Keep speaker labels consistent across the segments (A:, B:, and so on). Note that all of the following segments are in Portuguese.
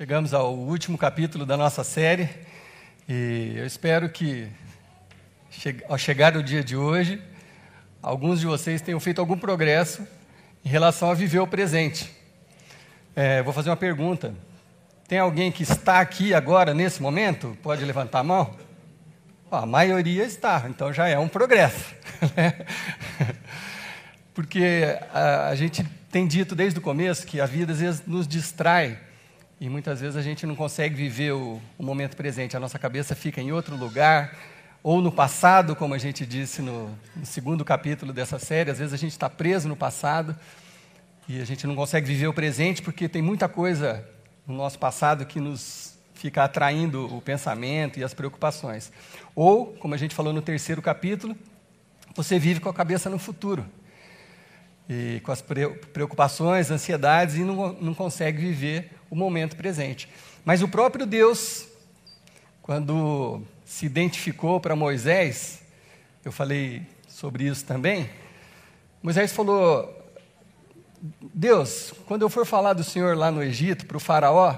A: Chegamos ao último capítulo da nossa série e eu espero que, ao chegar o dia de hoje, alguns de vocês tenham feito algum progresso em relação a viver o presente. É, vou fazer uma pergunta. Tem alguém que está aqui agora, nesse momento? Pode levantar a mão? a maioria está, então já é um progresso. Né? Porque a, a gente tem dito desde o começo que a vida às vezes nos distrai e muitas vezes a gente não consegue viver o, o, momento presente, a nossa cabeça fica em outro lugar, ou no passado, como a gente disse no, no segundo capítulo dessa série, às vezes a gente está preso no passado e a gente não consegue viver o presente porque tem muita coisa no nosso passado que nos fica atraindo o pensamento e as preocupações. Ou, como a gente falou no terceiro capítulo, você vive com a cabeça no futuro e com as preocupações, ansiedades e não, não consegue viver o momento presente. Mas o próprio Deus, quando se identificou para Moisés, eu falei sobre isso também. Moisés falou: Deus, quando eu for falar do Senhor lá no Egito para o Faraó,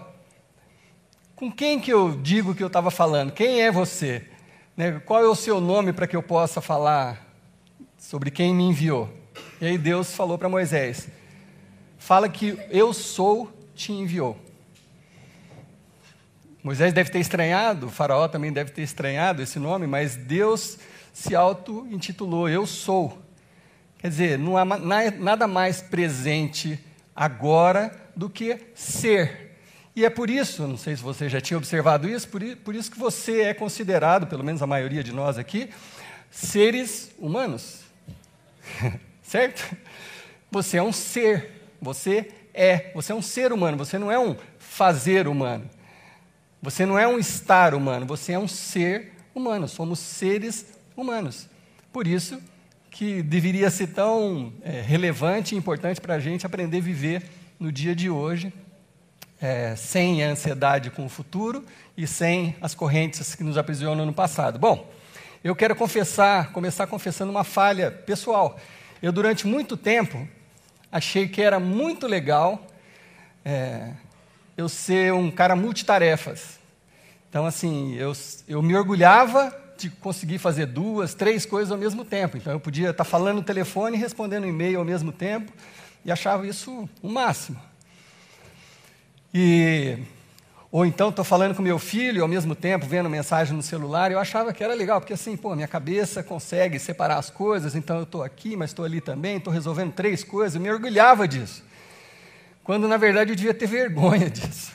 A: com quem que eu digo que eu estava falando? Quem é você? Né? Qual é o seu nome para que eu possa falar sobre quem me enviou? E aí Deus falou para Moisés: Fala que eu sou te enviou. Moisés deve ter estranhado, faraó também deve ter estranhado esse nome, mas Deus se auto-intitulou Eu Sou. Quer dizer, não há nada mais presente agora do que ser. E é por isso, não sei se você já tinha observado isso, por, por isso que você é considerado, pelo menos a maioria de nós aqui, seres humanos. certo? Você é um ser, você é, você é um ser humano, você não é um fazer humano. Você não é um estar humano, você é um ser humano, somos seres humanos. Por isso que deveria ser tão é, relevante e importante para a gente aprender a viver no dia de hoje, é, sem a ansiedade com o futuro e sem as correntes que nos aprisionam no passado. Bom, eu quero confessar, começar confessando uma falha pessoal. Eu, durante muito tempo, achei que era muito legal é, eu ser um cara multitarefas. Então, assim, eu, eu me orgulhava de conseguir fazer duas, três coisas ao mesmo tempo. Então, eu podia estar falando no telefone e respondendo e-mail ao mesmo tempo, e achava isso o máximo. E, ou então, estou falando com meu filho ao mesmo tempo, vendo mensagem no celular, eu achava que era legal, porque assim, pô, minha cabeça consegue separar as coisas, então eu estou aqui, mas estou ali também, estou resolvendo três coisas, eu me orgulhava disso quando na verdade eu devia ter vergonha disso.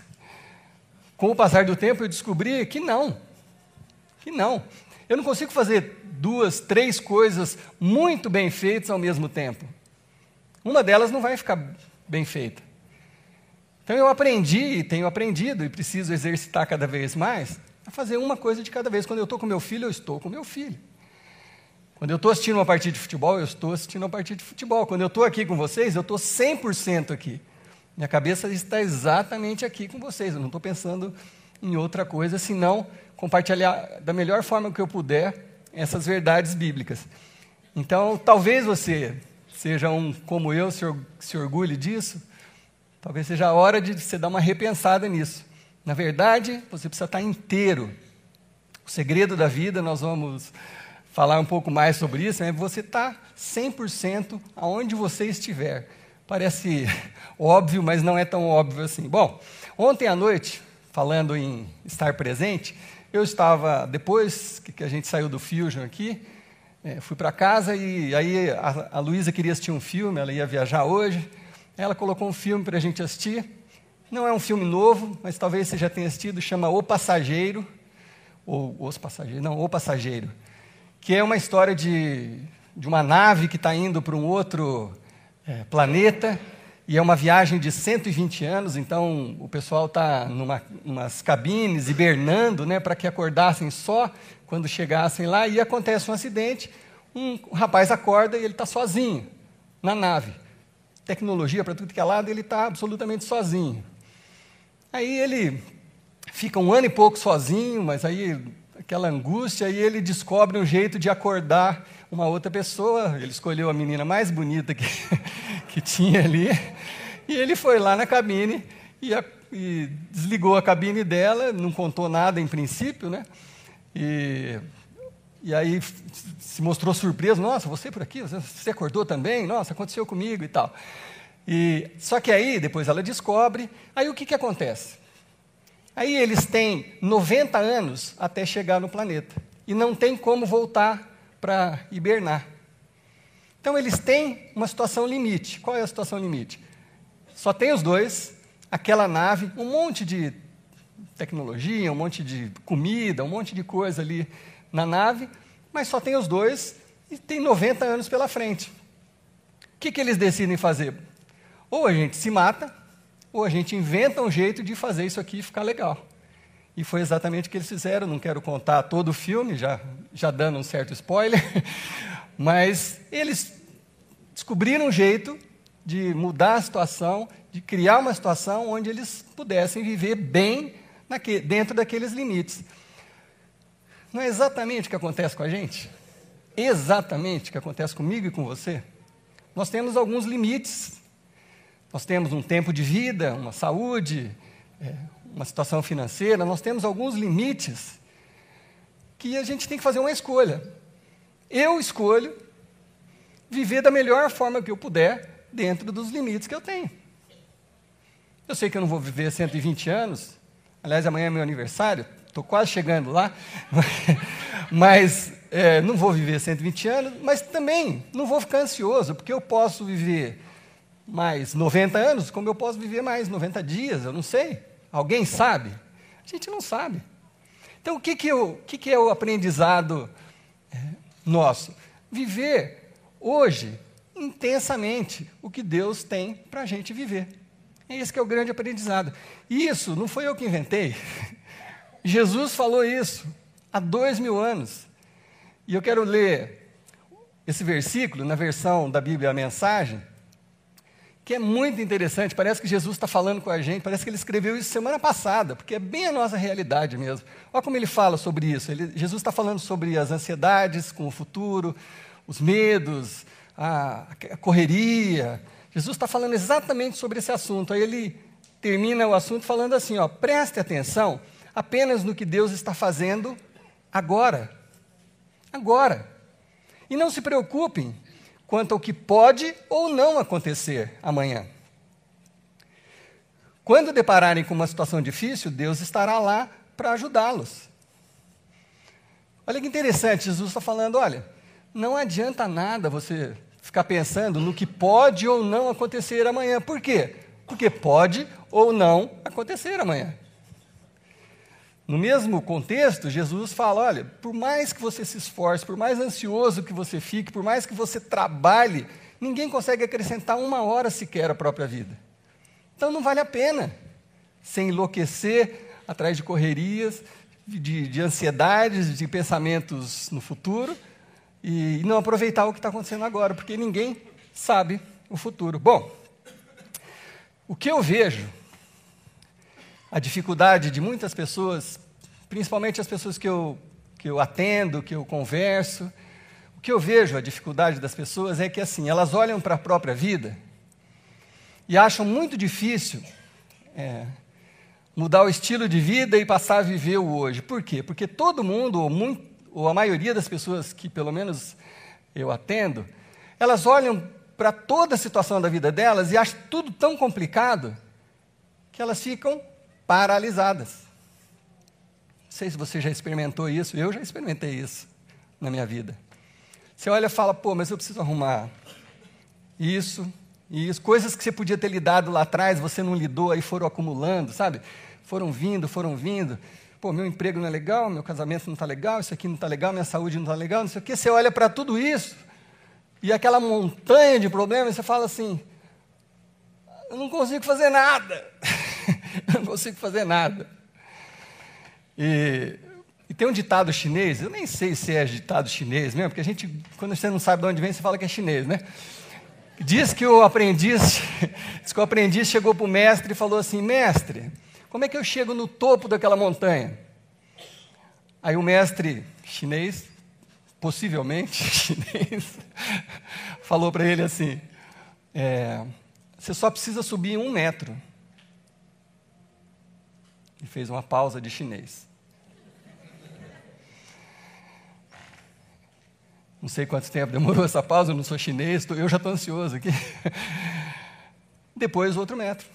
A: Com o passar do tempo eu descobri que não, que não. Eu não consigo fazer duas, três coisas muito bem feitas ao mesmo tempo. Uma delas não vai ficar bem feita. Então eu aprendi, e tenho aprendido, e preciso exercitar cada vez mais, a fazer uma coisa de cada vez. Quando eu estou com meu filho, eu estou com meu filho. Quando eu estou assistindo uma partida de futebol, eu estou assistindo uma partida de futebol. Quando eu estou aqui com vocês, eu estou 100% aqui. Minha cabeça está exatamente aqui com vocês. Eu não estou pensando em outra coisa senão compartilhar da melhor forma que eu puder essas verdades bíblicas. Então, talvez você seja um como eu, se, orgulhe disso. Talvez seja a hora de você dar uma repensada nisso. Na verdade, você precisa estar inteiro. O segredo da vida, nós vamos falar um pouco mais sobre isso, é você estar 100% aonde você estiver. Parece óbvio, mas não é tão óbvio assim. Bom, ontem à noite, falando em estar presente, eu estava, depois que a gente saiu do Fusion aqui, é, fui para casa e aí a, a Luísa queria assistir um filme, ela ia viajar hoje, ela colocou um filme para a gente assistir. Não é um filme novo, mas talvez você já tenha assistido, chama O Passageiro, ou Os Passageiros, não, O Passageiro, que é uma história de, de uma nave que está indo para um outro é, planeta, e é uma viagem de 120 anos, então o pessoal está numa umas cabines hibernando né, para que acordassem só quando chegassem lá, e acontece um acidente, um, um rapaz acorda e ele está sozinho na nave. Tecnologia para tudo que é lado, ele está absolutamente sozinho. Aí ele fica um ano e pouco sozinho, mas aí aquela angústia, e ele descobre um jeito de acordar uma outra pessoa, ele escolheu a menina mais bonita que, que tinha ali, e ele foi lá na cabine e e desligou a cabine dela, não contou nada em princípio, né? E, e aí se mostrou surpreso, nossa, você por aqui, você acordou também? Nossa, aconteceu comigo e tal. E, só que aí, depois ela descobre, aí o que, que acontece? Aí eles têm 90 anos até chegar no planeta, e não tem como voltar para hibernar. Então eles têm uma situação limite. Qual é a situação limite? Só tem os dois, aquela nave, um monte de tecnologia, um monte de comida, um monte de coisa ali na nave, mas só tem os dois e tem 90 anos pela frente. O que, que eles decidem fazer? Ou a gente se mata, ou a gente inventa um jeito de fazer isso aqui ficar legal. E foi exatamente o que eles fizeram. Não quero contar todo o filme, já, já dando um certo spoiler, mas eles descobriram um jeito de mudar a situação, de criar uma situação onde eles pudessem viver bem naque, dentro daqueles limites. Não é exatamente o que acontece com a gente? Exatamente o que acontece comigo e com você? Nós temos alguns limites. Nós temos um tempo de vida, uma saúde, é, uma situação financeira, nós temos alguns limites que a gente tem que fazer uma escolha. Eu escolho viver da melhor forma que eu puder, dentro dos limites que eu tenho. Eu sei que eu não vou viver 120 anos, aliás, amanhã é meu aniversário, estou quase chegando lá, mas é, não vou viver 120 anos, mas também não vou ficar ansioso, porque eu posso viver mais 90 anos, como eu posso viver mais 90 dias, eu não sei. Alguém sabe? A gente não sabe. Então, o que, que, eu, o que, que é o aprendizado é, nosso? Viver hoje, intensamente, o que Deus tem para a gente viver. É esse que é o grande aprendizado. Isso não foi eu que inventei. Jesus falou isso há dois mil anos. E eu quero ler esse versículo na versão da Bíblia, a mensagem, que é muito interessante. Parece que Jesus está falando com a gente, parece que ele escreveu isso semana passada, porque é bem a nossa realidade mesmo. Olha como ele fala sobre isso. Ele, Jesus está falando sobre as ansiedades com o futuro, os medos, a, a correria. Jesus está falando exatamente sobre esse assunto. Aí ele termina o assunto falando assim: ó, preste atenção apenas no que Deus está fazendo agora. Agora. E não se preocupem quanto ao que pode ou não acontecer amanhã. Quando depararem com uma situação difícil, Deus estará lá para ajudá-los. Olha que interessante, Jesus está falando: olha, não adianta nada você ficar pensando no que pode ou não acontecer amanhã. Por quê? Porque pode ou não acontecer amanhã. No mesmo contexto, Jesus fala: olha, por mais que você se esforce, por mais ansioso que você fique, por mais que você trabalhe, ninguém consegue acrescentar uma hora sequer à própria vida. Então não vale a pena se enlouquecer atrás de correrias, de, de ansiedades, de pensamentos no futuro, e não aproveitar o que está acontecendo agora, porque ninguém sabe o futuro. Bom, o que eu vejo, a dificuldade de muitas pessoas, principalmente as pessoas que eu, que eu atendo, que eu converso, o que eu vejo, a dificuldade das pessoas é que assim, elas olham para a própria vida e acham muito difícil é, mudar o estilo de vida e passar a viver o hoje. Por quê? Porque todo mundo, ou muito, ou a maioria das pessoas que pelo menos eu atendo, elas olham para toda a situação da vida delas e acham tudo tão complicado que elas ficam paralisadas. Não sei se você já experimentou isso, eu já experimentei isso na minha vida. Você olha e fala, pô, mas eu preciso arrumar isso, isso, coisas que você podia ter lidado lá atrás, você não lidou, aí foram acumulando, sabe? Foram vindo, foram vindo pô, meu emprego não é legal, meu casamento não está legal, isso aqui não está legal, minha saúde não está legal, não sei o quê. Você olha para tudo isso e aquela montanha de problemas, você fala assim: eu não consigo fazer nada, eu não consigo fazer nada. E, e, tem um ditado chinês, eu nem sei se é ditado chinês mesmo, porque a gente, quando você não sabe de onde vem, você fala que é chinês, né? Diz que o aprendiz, diz que o aprendiz chegou para o mestre e falou assim: mestre, como é que eu chego no topo daquela montanha? Aí o mestre chinês, possivelmente chinês, falou para ele assim: é, você só precisa subir um metro. E fez uma pausa de chinês. Não sei quanto tempo demorou essa pausa, eu não sou chinês, eu já estou ansioso aqui. Depois, outro metro.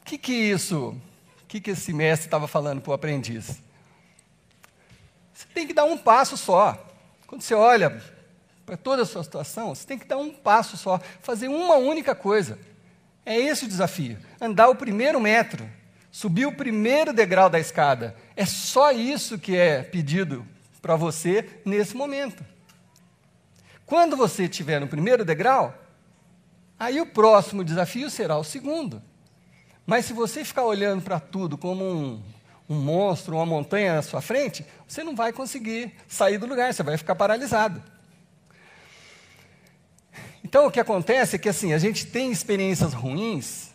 A: O que, que isso, o que, que esse mestre estava falando para o aprendiz? Você tem que dar um passo só. Quando você olha para toda a sua situação, você tem que dar um passo só, fazer uma única coisa. É esse o desafio: andar o primeiro metro, subir o primeiro degrau da escada. É só isso que é pedido para você nesse momento. Quando você estiver no primeiro degrau, aí o próximo desafio será o segundo. Mas se você ficar olhando para tudo como um, um monstro, uma montanha na sua frente, você não vai conseguir sair do lugar, você vai ficar paralisado. Então o que acontece é que assim, a gente tem experiências ruins,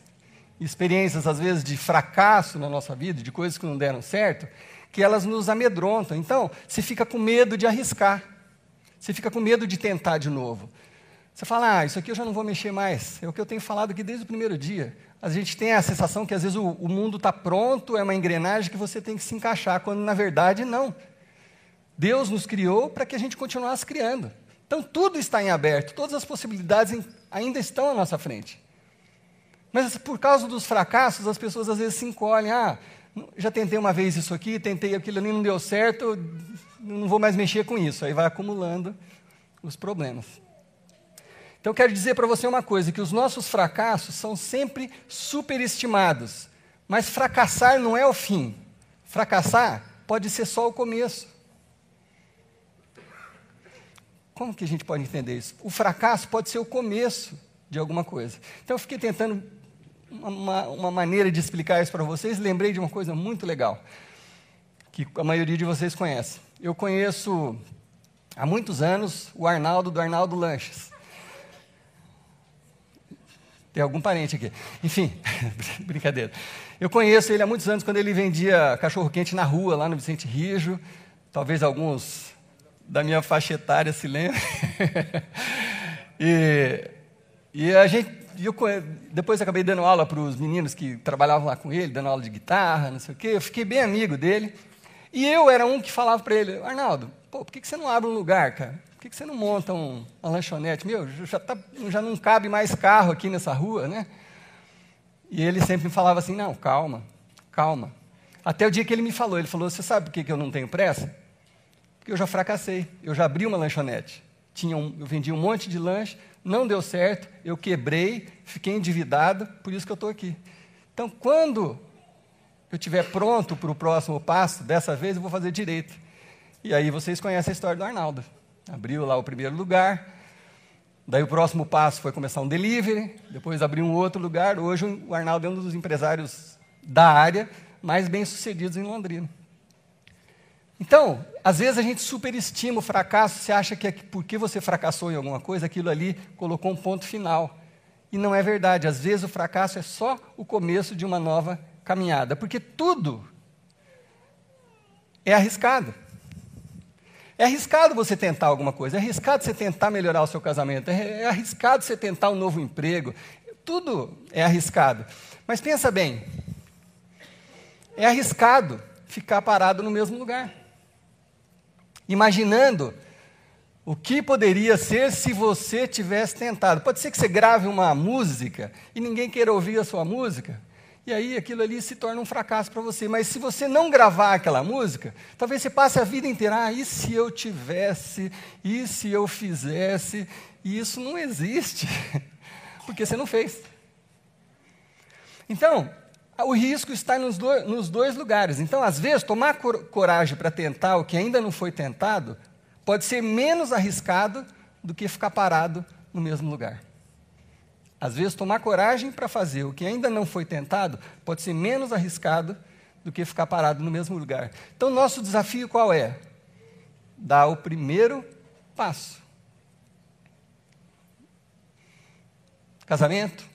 A: experiências às vezes de fracasso na nossa vida, de coisas que não deram certo, que elas nos amedrontam. Então, você fica com medo de arriscar. Você fica com medo de tentar de novo. Você fala, ah, isso aqui eu já não vou mexer mais. É o que eu tenho falado aqui desde o primeiro dia. A gente tem a sensação que às vezes o, o mundo está pronto, é uma engrenagem que você tem que se encaixar, quando na verdade não. Deus nos criou para que a gente continuasse criando. Então tudo está em aberto, todas as possibilidades ainda estão à nossa frente. Mas por causa dos fracassos, as pessoas às vezes se encolhem. Ah, já tentei uma vez isso aqui, tentei aquilo ali, não deu certo, não vou mais mexer com isso. Aí vai acumulando os problemas. Então eu quero dizer para você uma coisa, que os nossos fracassos são sempre superestimados. Mas fracassar não é o fim. Fracassar pode ser só o começo. Como que a gente pode entender isso? O fracasso pode ser o começo de alguma coisa. Então eu fiquei tentando uma, uma maneira de explicar isso para vocês, lembrei de uma coisa muito legal, que a maioria de vocês conhece. Eu conheço há muitos anos o Arnaldo do Arnaldo Lanches. Tem algum parente aqui. Enfim, brincadeira. Eu conheço ele há muitos anos quando ele vendia cachorro-quente na rua, lá no Vicente Rijo. Talvez alguns da minha faixa etária se lembra. e, e a gente, eu, depois acabei dando aula para os meninos que trabalhavam lá com ele, dando aula de guitarra, não sei o quê. Eu fiquei bem amigo dele. E eu era um que falava para ele, Arnaldo, pô, por que, que você não abre um lugar, cara? Por que, que você não monta um, uma lanchonete? Meu, já, tá, já não cabe mais carro aqui nessa rua, né? E ele sempre me falava assim, não, calma, calma. Até o dia que ele me falou, ele falou, você sabe por que, que eu não tenho pressa? Porque eu já fracassei, eu já abri uma lanchonete. Tinha um, eu vendi um monte de lanche, não deu certo, eu quebrei, fiquei endividado, por isso que eu estou aqui. Então, quando eu estiver pronto para o próximo passo, dessa vez eu vou fazer direito. E aí vocês conhecem a história do Arnaldo. Abriu lá o primeiro lugar, daí o próximo passo foi começar um delivery, depois abriu um outro lugar. Hoje o Arnaldo é um dos empresários da área mais bem-sucedidos em Londrina. Então, às vezes a gente superestima o fracasso, você acha que é porque você fracassou em alguma coisa, aquilo ali colocou um ponto final. E não é verdade. Às vezes o fracasso é só o começo de uma nova caminhada, porque tudo é arriscado. É arriscado você tentar alguma coisa, é arriscado você tentar melhorar o seu casamento, é arriscado você tentar um novo emprego. Tudo é arriscado. Mas pensa bem, é arriscado ficar parado no mesmo lugar imaginando o que poderia ser se você tivesse tentado. Pode ser que você grave uma música e ninguém queira ouvir a sua música, e aí aquilo ali se torna um fracasso para você. Mas se você não gravar aquela música, talvez você passe a vida inteira, ah, e se eu tivesse, e se eu fizesse, e isso não existe, porque você não fez. Então, o risco está nos, do, nos dois lugares. Então, às vezes, tomar cor, coragem para tentar o que ainda não foi tentado pode ser menos arriscado do que ficar parado no mesmo lugar. Às vezes, tomar coragem para fazer o que ainda não foi tentado pode ser menos arriscado do que ficar parado no mesmo lugar. Então, nosso desafio qual é? Dar o primeiro passo. Casamento,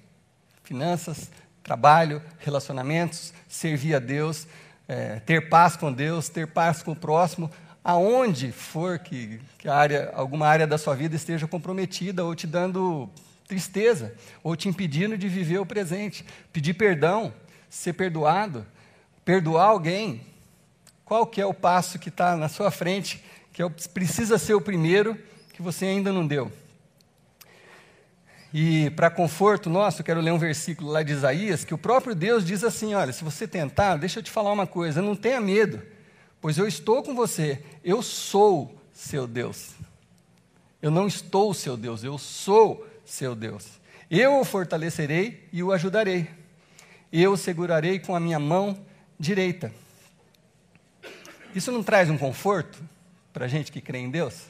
A: finanças, trabalho, relacionamentos, servir a Deus, é, ter paz com Deus, ter paz com o próximo, aonde for que, que área, alguma área da sua vida esteja comprometida ou te dando tristeza, ou te impedindo de viver o presente. Pedir perdão. ser perdoado, perdoar alguém, qual que é o passo que está na sua frente, que é, precisa ser o primeiro que você ainda não deu? E para conforto nosso, quero ler um versículo lá de Isaías, que o próprio Deus diz assim: olha, se você tentar, deixa eu te falar uma coisa, não tenha medo, pois eu estou com você, eu sou seu Deus. Eu não estou seu Deus, eu sou seu Deus. Eu o fortalecerei e o ajudarei. Eu o segurarei com a minha mão direita. Isso não traz um conforto para a gente que crê em Deus?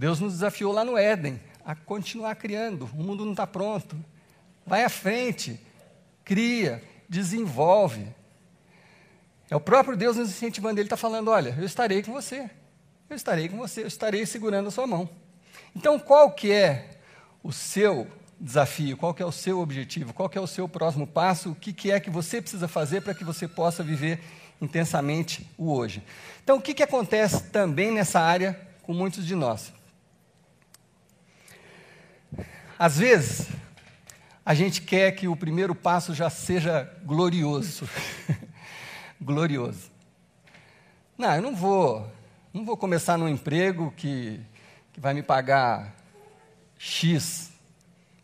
A: Deus nos desafiou lá no Éden a continuar criando. O mundo não está pronto. Vai à frente, cria, desenvolve. É o próprio Deus nos incentivando. Ele está falando: olha, eu estarei com você. Eu estarei com você, eu estarei segurando a sua mão. Então, qual que é o seu desafio? Qual que é o seu objetivo? Qual que é o seu próximo passo? O que, que é que você precisa fazer para que você possa viver intensamente o hoje? Então, o que, que acontece também nessa área com muitos de nós? Às vezes, a gente quer que o primeiro passo já seja glorioso. glorioso. Não, eu não vou, não vou começar num emprego que, que vai me pagar X.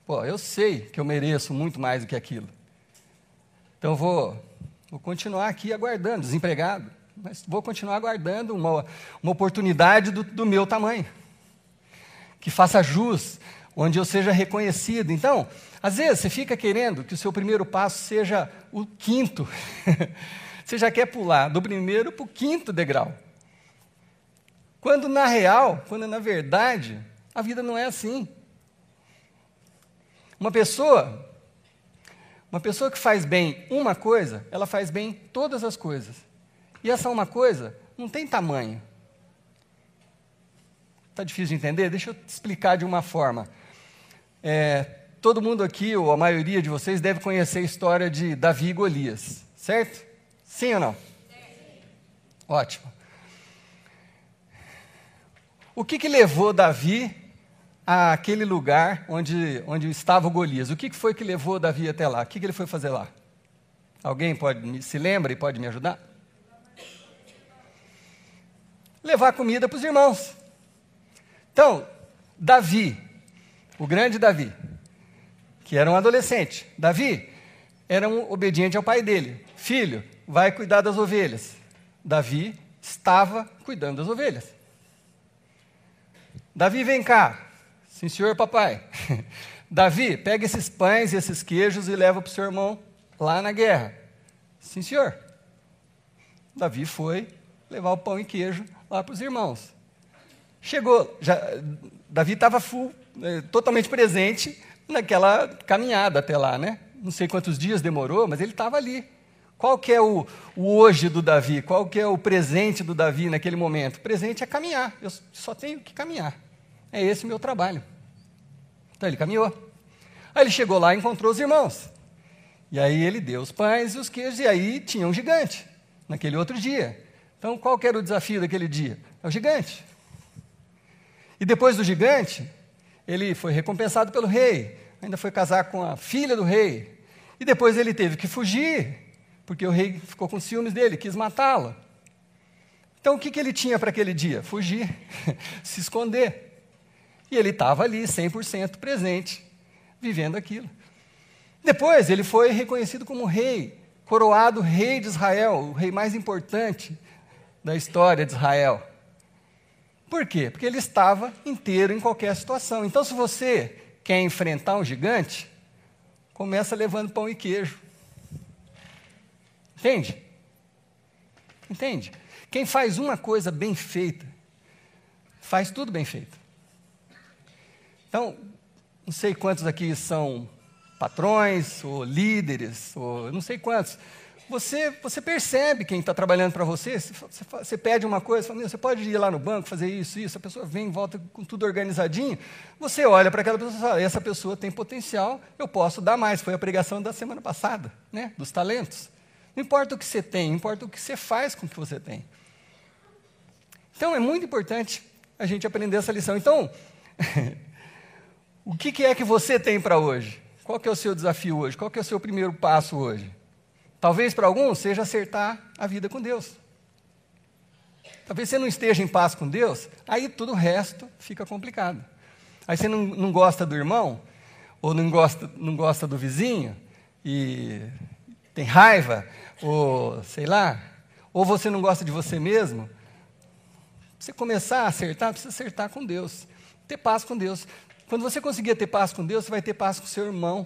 A: Pô, eu sei que eu mereço muito mais do que aquilo. Então vou, vou continuar aqui aguardando, desempregado, mas vou continuar aguardando uma, uma oportunidade do, do meu tamanho, que faça jus onde eu seja reconhecido. Então, às vezes você fica querendo que o seu primeiro passo seja o quinto. você já quer pular do primeiro para o quinto degrau. Quando na real, quando na verdade, a vida não é assim. Uma pessoa, uma pessoa que faz bem uma coisa, ela faz bem todas as coisas. E essa uma coisa não tem tamanho. Está difícil de entender? Deixa eu te explicar de uma forma. É, todo mundo aqui, ou a maioria de vocês, deve conhecer a história de Davi e Golias, certo? Sim ou não? Sim. Ótimo. O que, que levou Davi àquele lugar onde, onde estava o Golias? O que, que foi que levou Davi até lá? O que, que ele foi fazer lá? Alguém pode se lembra e pode me ajudar? Levar comida para os irmãos. Então, Davi o grande Davi, que era um adolescente. Davi era um obediente ao pai dele. Filho, vai cuidar das ovelhas. Davi estava cuidando das ovelhas. Davi, vem cá. Sim, senhor, papai. Davi, pega esses pães e esses queijos e leva para o seu irmão lá na guerra. Sim, senhor. Davi foi levar o pão e queijo lá para os irmãos. Chegou, já, Davi estava full é, totalmente presente naquela caminhada até lá, né? Não sei quantos dias demorou, mas ele estava ali. Qual que é o, o, hoje do Davi? Qual que é o presente do Davi naquele momento? Presente é caminhar. Eu só tenho que caminhar. É esse o meu trabalho. Então ele caminhou. Aí ele chegou lá e encontrou os irmãos. E aí ele deu os pães e os queijos, e aí tinha um gigante, naquele outro dia. Então qual que era o desafio daquele dia? É o gigante. E depois do gigante, ele foi recompensado pelo rei, ainda foi casar com a filha do rei. E depois ele teve que fugir, porque o rei ficou com ciúmes dele, quis matá-lo. Então o que, que ele tinha para aquele dia? Fugir, se esconder. E ele estava ali, 100% presente, vivendo aquilo. Depois ele foi reconhecido como rei, coroado rei de Israel, o rei mais importante da história de Israel. Por quê? Porque ele estava inteiro em qualquer situação. Então, se você quer enfrentar um gigante, começa levando pão e queijo. Entende? Entende? Quem faz uma coisa bem feita, faz tudo bem feito. Então, não sei quantos aqui são patrões, ou líderes, ou não sei quantos você, você percebe quem está trabalhando para você. Você, você, pede uma coisa, fala, você pode ir lá no banco fazer isso, isso. A pessoa vem, volta com tudo organizadinho. Você olha para aquela pessoa e fala: essa pessoa tem potencial, eu posso dar mais. Foi a pregação da semana passada, né? dos talentos. Não importa o que você tem, importa o que você faz com o que você tem. Então é muito importante a gente aprender essa lição. Então, o que, que é que você tem para hoje? Qual que é o seu desafio hoje? Qual que é o seu primeiro passo hoje? Talvez para alguns seja acertar a vida com Deus. Talvez você não esteja em paz com Deus, aí tudo o resto fica complicado. Aí você não, não gosta do irmão, ou não gosta, não gosta do vizinho, e tem raiva, ou sei lá, ou você não gosta de você mesmo. Você começar a acertar, precisa acertar com Deus. Ter paz com Deus. Quando você conseguir ter paz com Deus, você vai ter paz com seu irmão.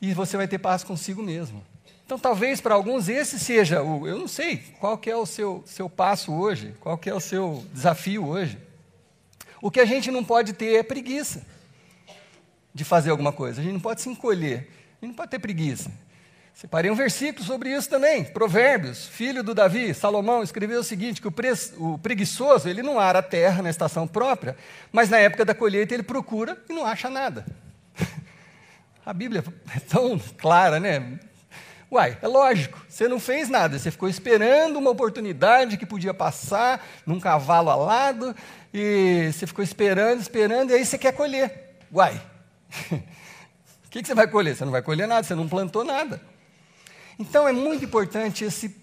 A: E você vai ter paz consigo mesmo. Então, talvez para alguns esse seja o, eu não sei, qual que é o seu, seu passo hoje, qual que é o seu desafio hoje. O que a gente não pode ter é preguiça de fazer alguma coisa. A gente não pode se encolher, a gente não pode ter preguiça. Separei um versículo sobre isso também, Provérbios, filho do Davi, Salomão, escreveu o seguinte, que o, pre, o preguiçoso, ele não ara a terra na estação própria, mas na época da colheita ele procura e não acha nada. A Bíblia é tão clara, né? Uai, é lógico, você não fez nada, você ficou esperando uma oportunidade que podia passar num cavalo alado, e você ficou esperando, esperando, e aí você quer colher. Uai, o que, que você vai colher? Você não vai colher nada, você não plantou nada. Então é muito importante esse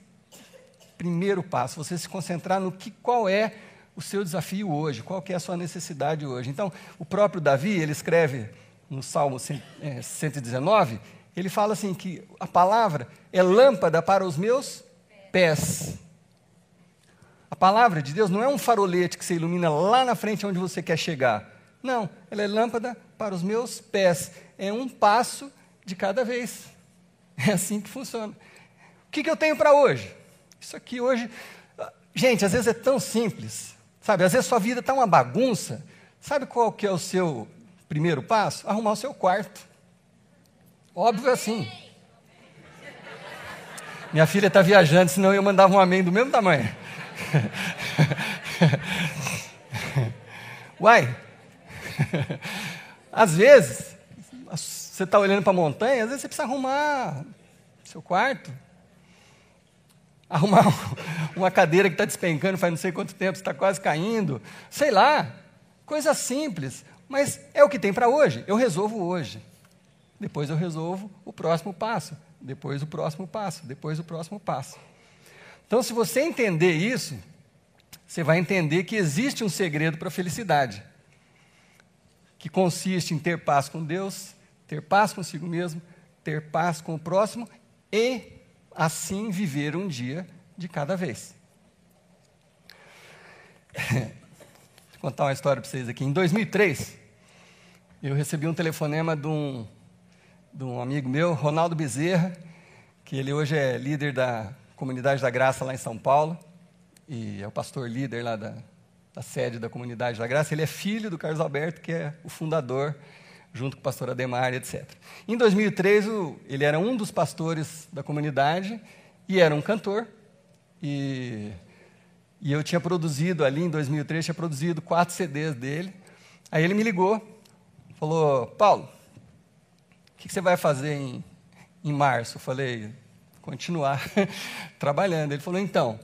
A: primeiro passo, você se concentrar no que, qual é o seu desafio hoje, qual é a sua necessidade hoje. Então, o próprio Davi, ele escreve no Salmo 119, ele fala assim que a palavra é lâmpada para os meus pés. A palavra de Deus não é um farolete que se ilumina lá na frente onde você quer chegar. Não, ela é lâmpada para os meus pés. É um passo de cada vez. É assim que funciona. O que, que eu tenho para hoje? Isso aqui hoje. Gente, às vezes é tão simples. Sabe, às vezes sua vida está uma bagunça. Sabe qual que é o seu primeiro passo? Arrumar o seu quarto. Óbvio assim. Minha filha está viajando, senão eu mandava um amém do mesmo tamanho. Uai, às vezes, você está olhando para a montanha, às vezes você precisa arrumar seu quarto, arrumar uma cadeira que está despencando faz não sei quanto tempo, está quase caindo, sei lá, coisa simples, mas é o que tem para hoje, eu resolvo hoje. Depois eu resolvo o próximo passo, depois o próximo passo, depois o próximo passo. Então, se você entender isso, você vai entender que existe um segredo para a felicidade, que consiste em ter paz com Deus, ter paz consigo mesmo, ter paz com o próximo e assim viver um dia de cada vez. Vou contar uma história para vocês aqui. Em 2003, eu recebi um telefonema de um de um amigo meu, Ronaldo Bezerra, que ele hoje é líder da Comunidade da Graça lá em São Paulo, e é o pastor líder lá da, da sede da Comunidade da Graça. Ele é filho do Carlos Alberto, que é o fundador, junto com o pastor Ademar, etc. Em 2003, o, ele era um dos pastores da comunidade e era um cantor, e, e eu tinha produzido ali, em 2003, tinha produzido quatro CDs dele. Aí ele me ligou, falou, Paulo, que você vai fazer em, em março? Eu falei, continuar trabalhando. Ele falou, então,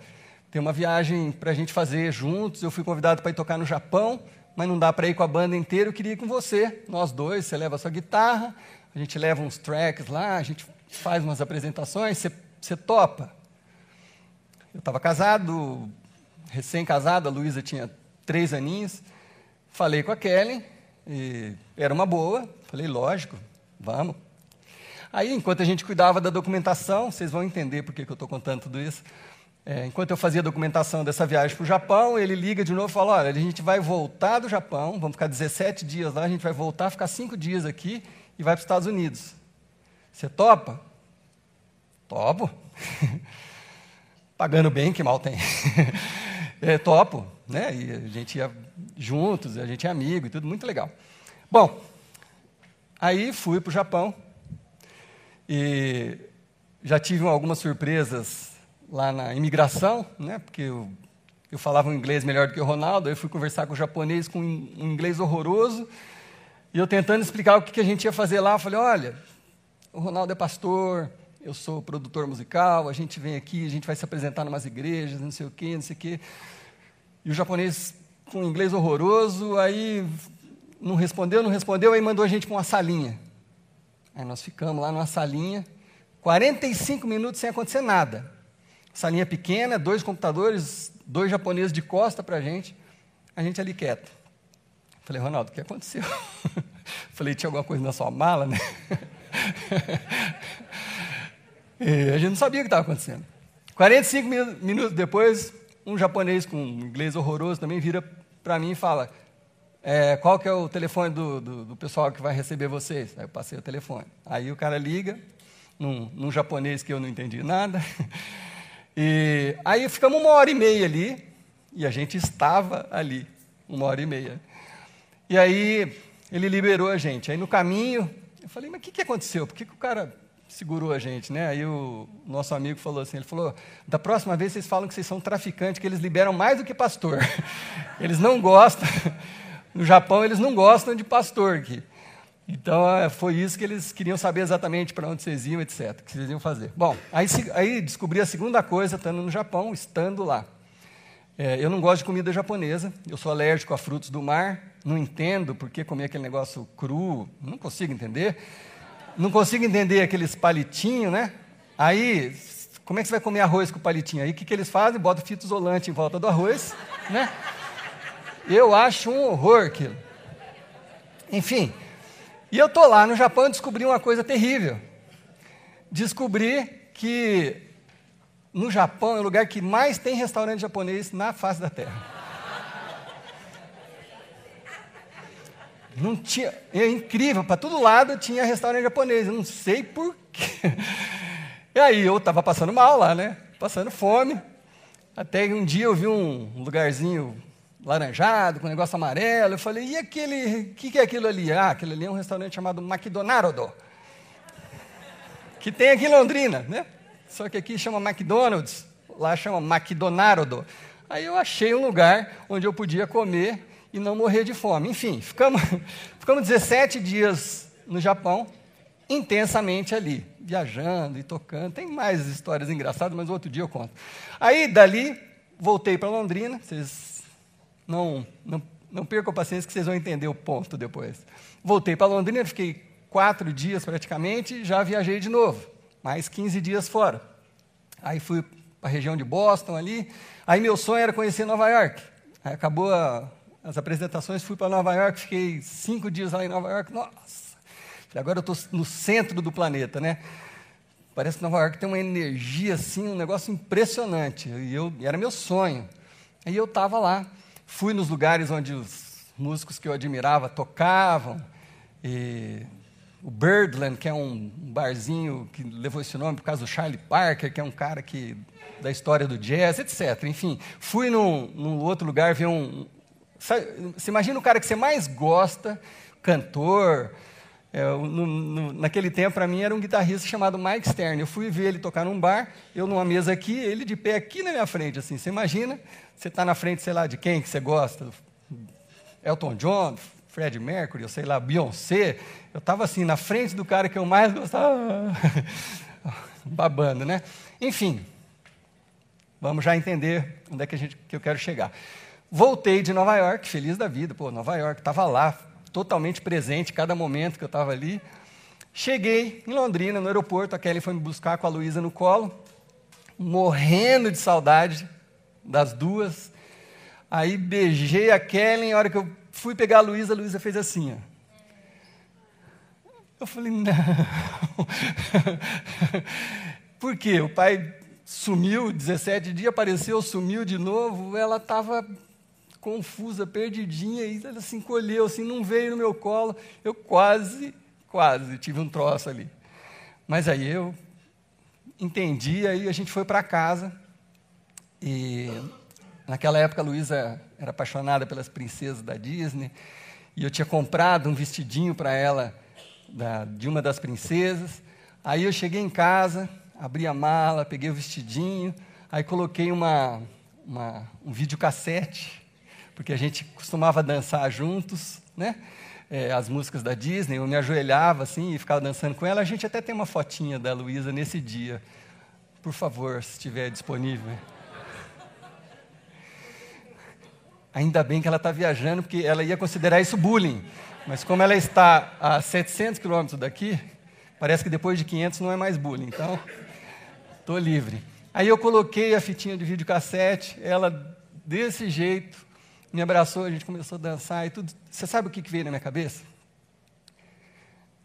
A: tem uma viagem para a gente fazer juntos. Eu fui convidado para ir tocar no Japão, mas não dá para ir com a banda inteira. Eu queria ir com você, nós dois. Você leva a sua guitarra, a gente leva uns tracks lá, a gente faz umas apresentações. Você, você topa? Eu estava casado, recém-casado, a Luísa tinha três aninhos. Falei com a Kelly, era uma boa. Falei, lógico, Vamos. Aí, enquanto a gente cuidava da documentação, vocês vão entender por que, eu estou contando tudo isso. É, enquanto eu fazia a documentação dessa viagem para o Japão, ele liga de novo e fala: Olha, a gente vai voltar do Japão, vamos ficar 17 dias lá, a gente vai voltar, ficar 5 dias aqui e vai para os Estados Unidos. Você topa? Topo. Pagando bem, que mal tem. é, topo, né? E a gente ia juntos, a gente é amigo e tudo, muito legal. Bom, Aí fui para o Japão e já tive algumas surpresas lá na imigração, né? Porque eu, eu falava um inglês melhor do que o Ronaldo, aí fui conversar com o japonês com um inglês horroroso e eu tentando explicar o que, a gente ia fazer lá, falei, olha, o Ronaldo é pastor, eu sou produtor musical, a gente vem aqui, a gente vai se apresentar em umas igrejas, não sei o quê, não sei o quê. E o japonês com um inglês horroroso, aí não respondeu, não respondeu, aí mandou a gente para uma salinha. Aí nós ficamos lá numa salinha, 45 minutos sem acontecer nada. Salinha pequena, dois computadores, dois japoneses de costa para a gente, a gente ali quieto. Falei, Ronaldo, o que aconteceu? Falei, tinha alguma coisa na sua mala, né? a gente não sabia o que estava acontecendo. 45 minutos depois, um japonês com um inglês horroroso também vira para mim e fala: é, qual que é o telefone do, do, do, pessoal que vai receber vocês? Aí eu passei o telefone. Aí o cara liga, num, num japonês que eu não entendi nada. E aí ficamos uma hora e meia ali, e a gente estava ali, uma hora e meia. E aí ele liberou a gente. Aí no caminho, eu falei, mas o que, que aconteceu? Por que, que o cara segurou a gente, né? Aí o nosso amigo falou assim, ele falou, da próxima vez vocês falam que vocês são traficantes, que eles liberam mais do que pastor. Eles não gostam, no Japão eles não gostam de pastor aqui. Então, é, foi isso que eles queriam saber exatamente para onde vocês iam, etc., o que vocês iam fazer. Bom, aí, aí descobri a segunda coisa, estando no Japão, estando lá. É, eu não gosto de comida japonesa, eu sou alérgico a frutos do mar, não entendo por que comer aquele negócio cru, não consigo entender. Não consigo entender aqueles palitinhos, né? Aí, como é que você vai comer arroz com palitinho? Aí, o que, que eles fazem? Botam fita isolante em volta do arroz, né? Eu acho um horror aquilo. Enfim, e eu estou lá no Japão e descobri uma coisa terrível. Descobri que no Japão é o lugar que mais tem restaurante japonês na face da Terra. Não tinha, é incrível, para todo lado tinha restaurante japonês, eu não sei por quê. E aí eu estava passando mal lá, né? Passando fome. Até um dia eu vi um lugarzinho laranjado, com um negócio amarelo. Eu falei, e aquele, o que, que é aquilo ali? Ah, aquele ali é um restaurante chamado McDonald's, que tem aqui em Londrina, né? Só que aqui chama McDonald's, lá chama McDonald's. Aí eu achei um lugar onde eu podia comer e não morrer de fome. Enfim, ficamos, ficamos 17 dias no Japão, intensamente ali, viajando e tocando. Tem mais histórias engraçadas, mas outro dia eu conto. Aí, dali, voltei para Londrina, vocês não, não, não percam a paciência que vocês vão entender o ponto depois. Voltei para Londrina, fiquei quatro dias praticamente, já viajei de novo, mais 15 dias fora. Aí fui para a região de Boston ali. Aí meu sonho era conhecer Nova York. Aí acabou a, as apresentações, fui para Nova York, fiquei cinco dias lá em Nova York. Nossa! Agora eu estou no centro do planeta, né? Parece que Nova York tem uma energia assim, um negócio impressionante. E eu, era meu sonho. Aí eu estava lá. Fui nos lugares onde os músicos que eu admirava tocavam. E o Birdland, que é um barzinho que levou esse nome por causa do Charlie Parker, que é um cara que da história do jazz, etc. Enfim, fui num, num outro lugar ver um. Sabe, você imagina o cara que você mais gosta, cantor. É, no, no, naquele tempo, para mim, era um guitarrista chamado Mike Stern. Eu fui ver ele tocar num bar, eu numa mesa aqui, ele de pé aqui na minha frente. Assim, você imagina você está na frente, sei lá, de quem que você gosta? Elton John, Fred Mercury, eu sei lá, Beyoncé. Eu estava assim, na frente do cara que eu mais gostava, babando, né? Enfim, vamos já entender onde é que, a gente, que eu quero chegar. Voltei de Nova York, feliz da vida, pô, Nova York, estava lá, totalmente presente, cada momento que eu estava ali. Cheguei em Londrina, no aeroporto, a Kelly foi me buscar com a Luísa no colo, morrendo de saudade das duas. Aí beijei a Kellen, a hora que eu fui pegar a Luísa, a Luísa fez assim, ó. Eu falei, não. Por quê? O pai sumiu, 17 dias, apareceu, sumiu de novo. Ela estava confusa, perdidinha, e ela se encolheu, assim, não veio no meu colo. Eu quase, quase tive um troço ali. Mas aí eu entendi, aí a gente foi para casa. E naquela época a Luísa era apaixonada pelas princesas da Disney, e eu tinha comprado um vestidinho para ela da, de uma das princesas. Aí eu cheguei em casa, abri a mala, peguei o vestidinho, aí coloquei uma, uma, um videocassete, porque a gente costumava dançar juntos, né? É, as músicas da Disney, eu me ajoelhava assim e ficava dançando com ela. A gente até tem uma fotinha da Luísa nesse dia. Por favor, se estiver disponível. Ainda bem que ela está viajando, porque ela ia considerar isso bullying. Mas como ela está a 700 quilômetros daqui, Parece que depois de 500 não é mais bullying, então estou livre. Aí eu coloquei a fitinha de videocassete, ela desse jeito, me abraçou, a gente começou a dançar e tudo. Você sabe o que veio na minha cabeça?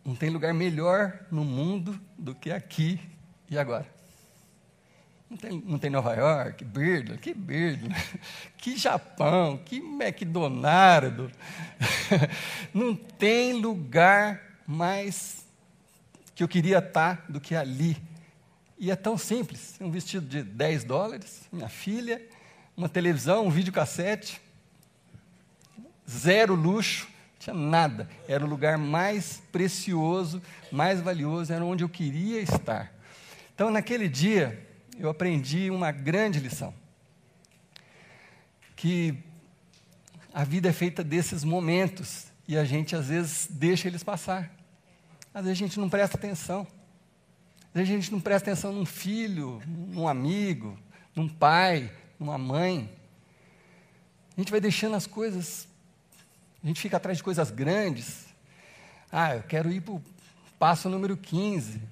A: Não tem lugar melhor no mundo do que aqui e agora. Não tem, não tem Nova York, Birdo, que Birdo, que Japão, que McDonald's. Não tem lugar mais que eu queria estar do que ali. E é tão simples: um vestido de 10 dólares, minha filha, uma televisão, um videocassete, zero luxo, tinha nada. Era o lugar mais precioso, mais valioso, era onde eu queria estar. Então, naquele dia, eu aprendi uma grande lição. Que a vida é feita desses momentos e a gente às vezes deixa eles passar. Às vezes a gente não presta atenção. Às vezes a gente não presta atenção num filho, num amigo, num pai, numa mãe. A gente vai deixando as coisas, a gente fica atrás de coisas grandes. Ah, eu quero ir para o passo número 15.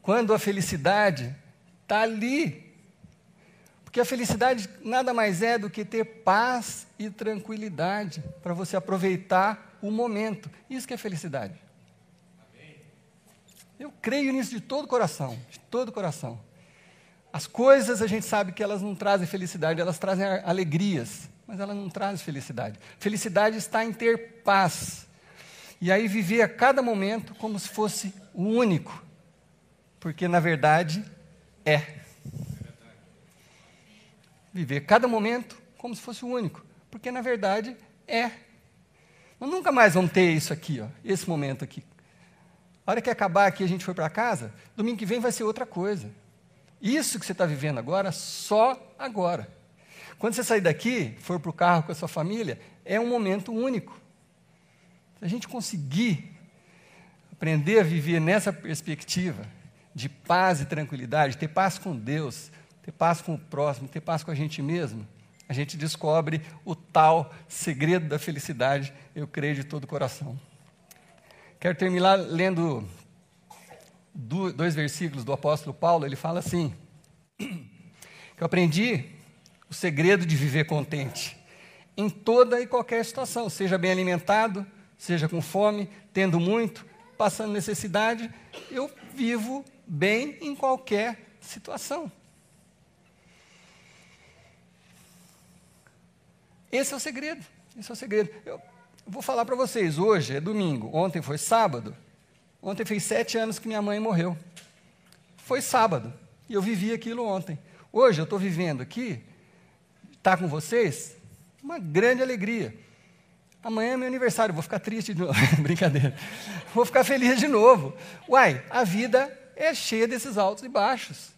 A: Quando a felicidade está ali. Porque a felicidade nada mais é do que ter paz e tranquilidade para você aproveitar o momento. Isso que é felicidade. Eu creio nisso de todo coração, de todo coração. As coisas a gente sabe que elas não trazem felicidade, elas trazem alegrias, mas elas não trazem felicidade. Felicidade está em ter paz. E aí viver a cada momento como se fosse o único. Porque na verdade é. Viver cada momento como se fosse o único. Porque na verdade é. Nós nunca mais vamos ter isso aqui, ó, esse momento aqui. A hora que acabar aqui a gente for para casa, domingo que vem vai ser outra coisa. Isso que você está vivendo agora, só agora. Quando você sair daqui, for para o carro com a sua família, é um momento único. Se a gente conseguir aprender a viver nessa perspectiva de paz e tranquilidade, ter paz com Deus, ter paz com o próximo, ter paz com a gente mesmo, a gente descobre o tal segredo da felicidade, eu creio de todo o coração. Quero terminar lendo dois versículos do apóstolo Paulo. Ele fala assim: que eu aprendi o segredo de viver contente em toda e qualquer situação, seja bem alimentado, seja com fome, tendo muito, passando necessidade, eu vivo bem em qualquer situação. Esse é o segredo. Esse é o segredo. Eu, Vou falar para vocês, hoje é domingo, ontem foi sábado. Ontem fez sete anos que minha mãe morreu. Foi sábado, e eu vivi aquilo ontem. Hoje eu estou vivendo aqui, estar tá com vocês, uma grande alegria. Amanhã é meu aniversário, vou ficar triste de novo. Brincadeira. Vou ficar feliz de novo. Uai, a vida é cheia desses altos e baixos.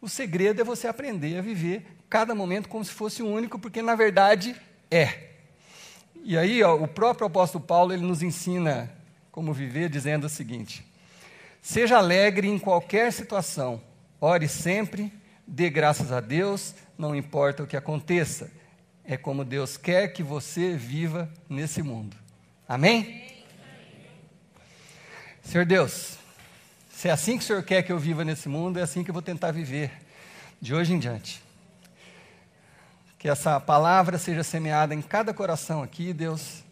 A: O segredo é você aprender a viver cada momento como se fosse único, porque na verdade é. E aí, ó, o próprio apóstolo Paulo ele nos ensina como viver, dizendo o seguinte: Seja alegre em qualquer situação, ore sempre, dê graças a Deus, não importa o que aconteça. É como Deus quer que você viva nesse mundo. Amém? Senhor Deus, se é assim que o Senhor quer que eu viva nesse mundo, é assim que eu vou tentar viver de hoje em diante. Que essa palavra seja semeada em cada coração aqui, Deus,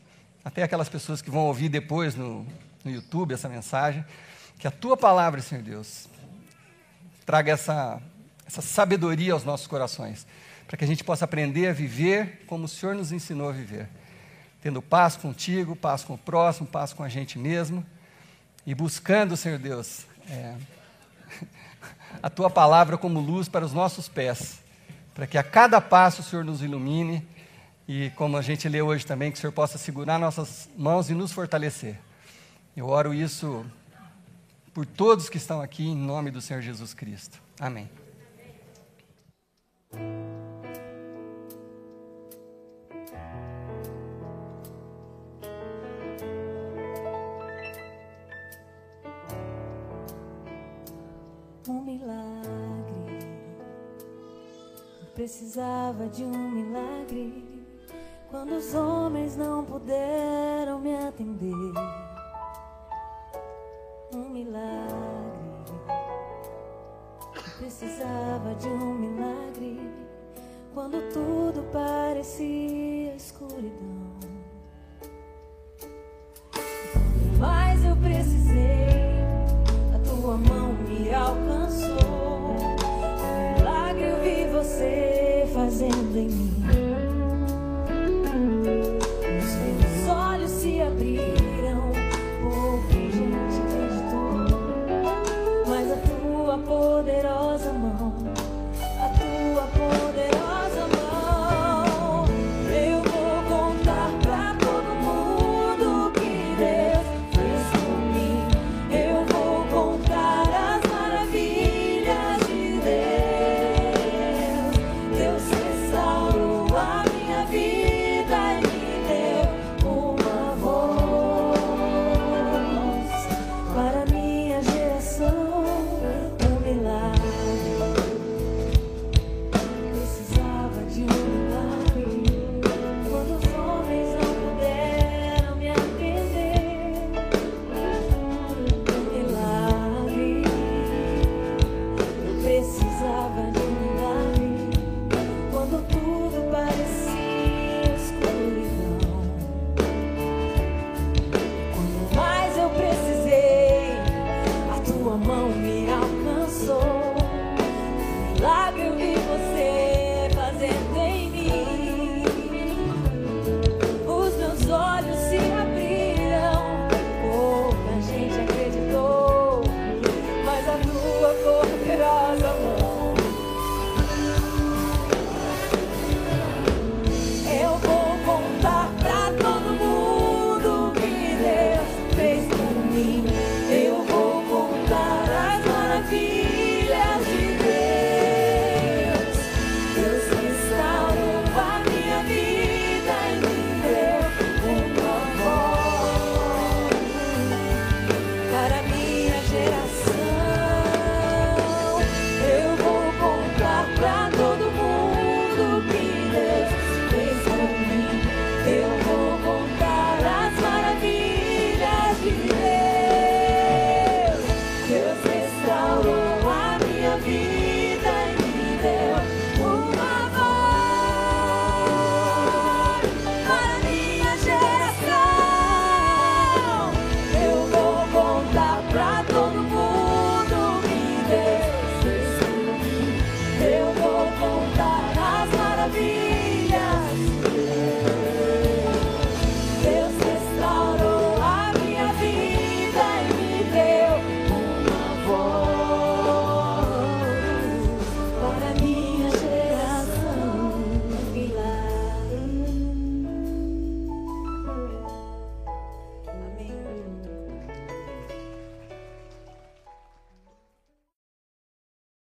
A: até aquelas pessoas que vão ouvir depois no, no YouTube essa mensagem. Que a tua palavra, Senhor Deus, traga essa, essa sabedoria aos nossos corações, para que a gente possa aprender a viver como o Senhor nos ensinou a viver, tendo paz contigo, paz com o próximo, paz com a gente mesmo, e buscando, Senhor Deus, é, a tua palavra como luz para os nossos pés para que a cada passo o Senhor nos ilumine e, como a gente lê hoje também, que o Senhor possa segurar nossas mãos e nos fortalecer. Eu oro isso por todos que estão aqui, em nome do Senhor Jesus Cristo. Amém.
B: Precisava de um milagre quando os homens não puderam me atender.